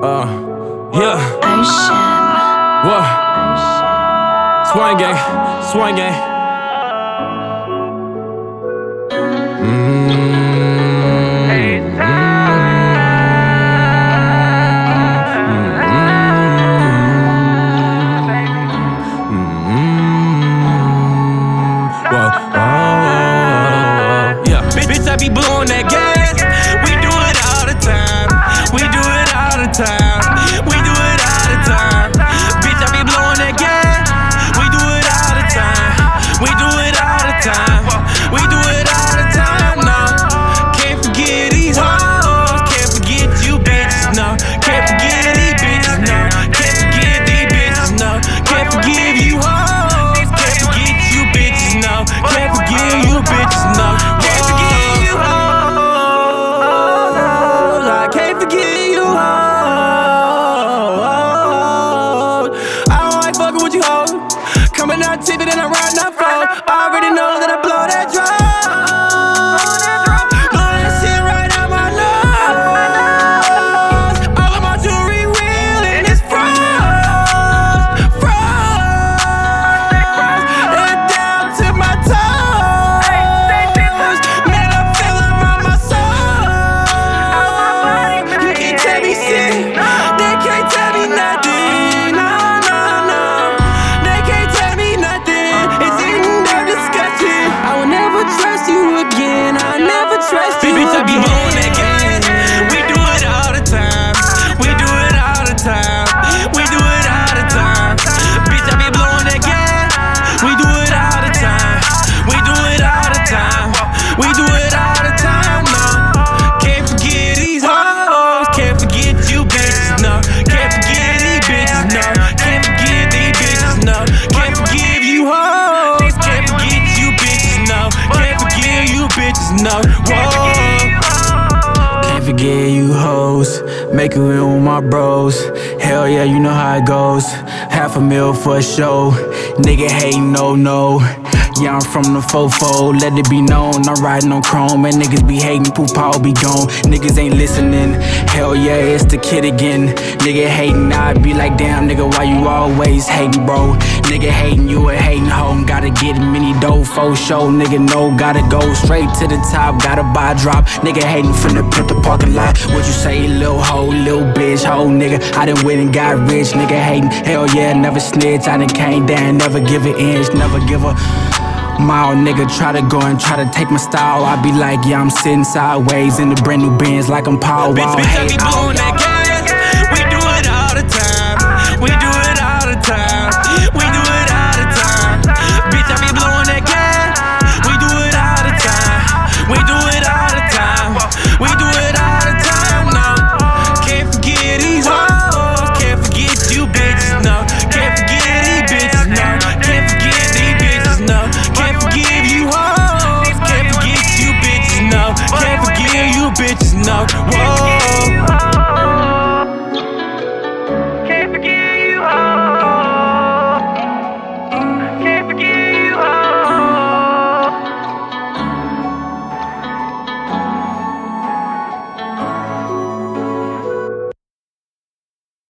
Uh, yeah. What? Whoa, oh, yeah. Bitch, bitch, I be blowing that gas. Time. Whoa. Can't forget you hoes, make it real with my bros. Hell yeah, you know how it goes. Half a mil for a show. Nigga hating, no, no. Yeah, I'm from the fofo, let it be known. I'm riding on chrome, and niggas be hating, poop, I'll be gone. Niggas ain't listening. Hell yeah, it's the kid again. Nigga hating, I be like, damn, nigga, why you always hating, bro? Nigga hating, you a hating hoe. Gotta get many dough for show. Nigga, no, gotta go straight to the top. Gotta buy drop. Nigga hating from the pimp the parking lot. What you say, little hoe, little bitch, hoe, nigga? I done went and got rich. Nigga hating, hell yeah, never snitch. I done came down, never give an inch, never give a. Mile nigga try to go and try to take my style. I be like, yeah, I'm sitting sideways in the brand new Benz like I'm Paul Wall. bitch, I be I don't- blowing that gas. bitches knock. Whoa.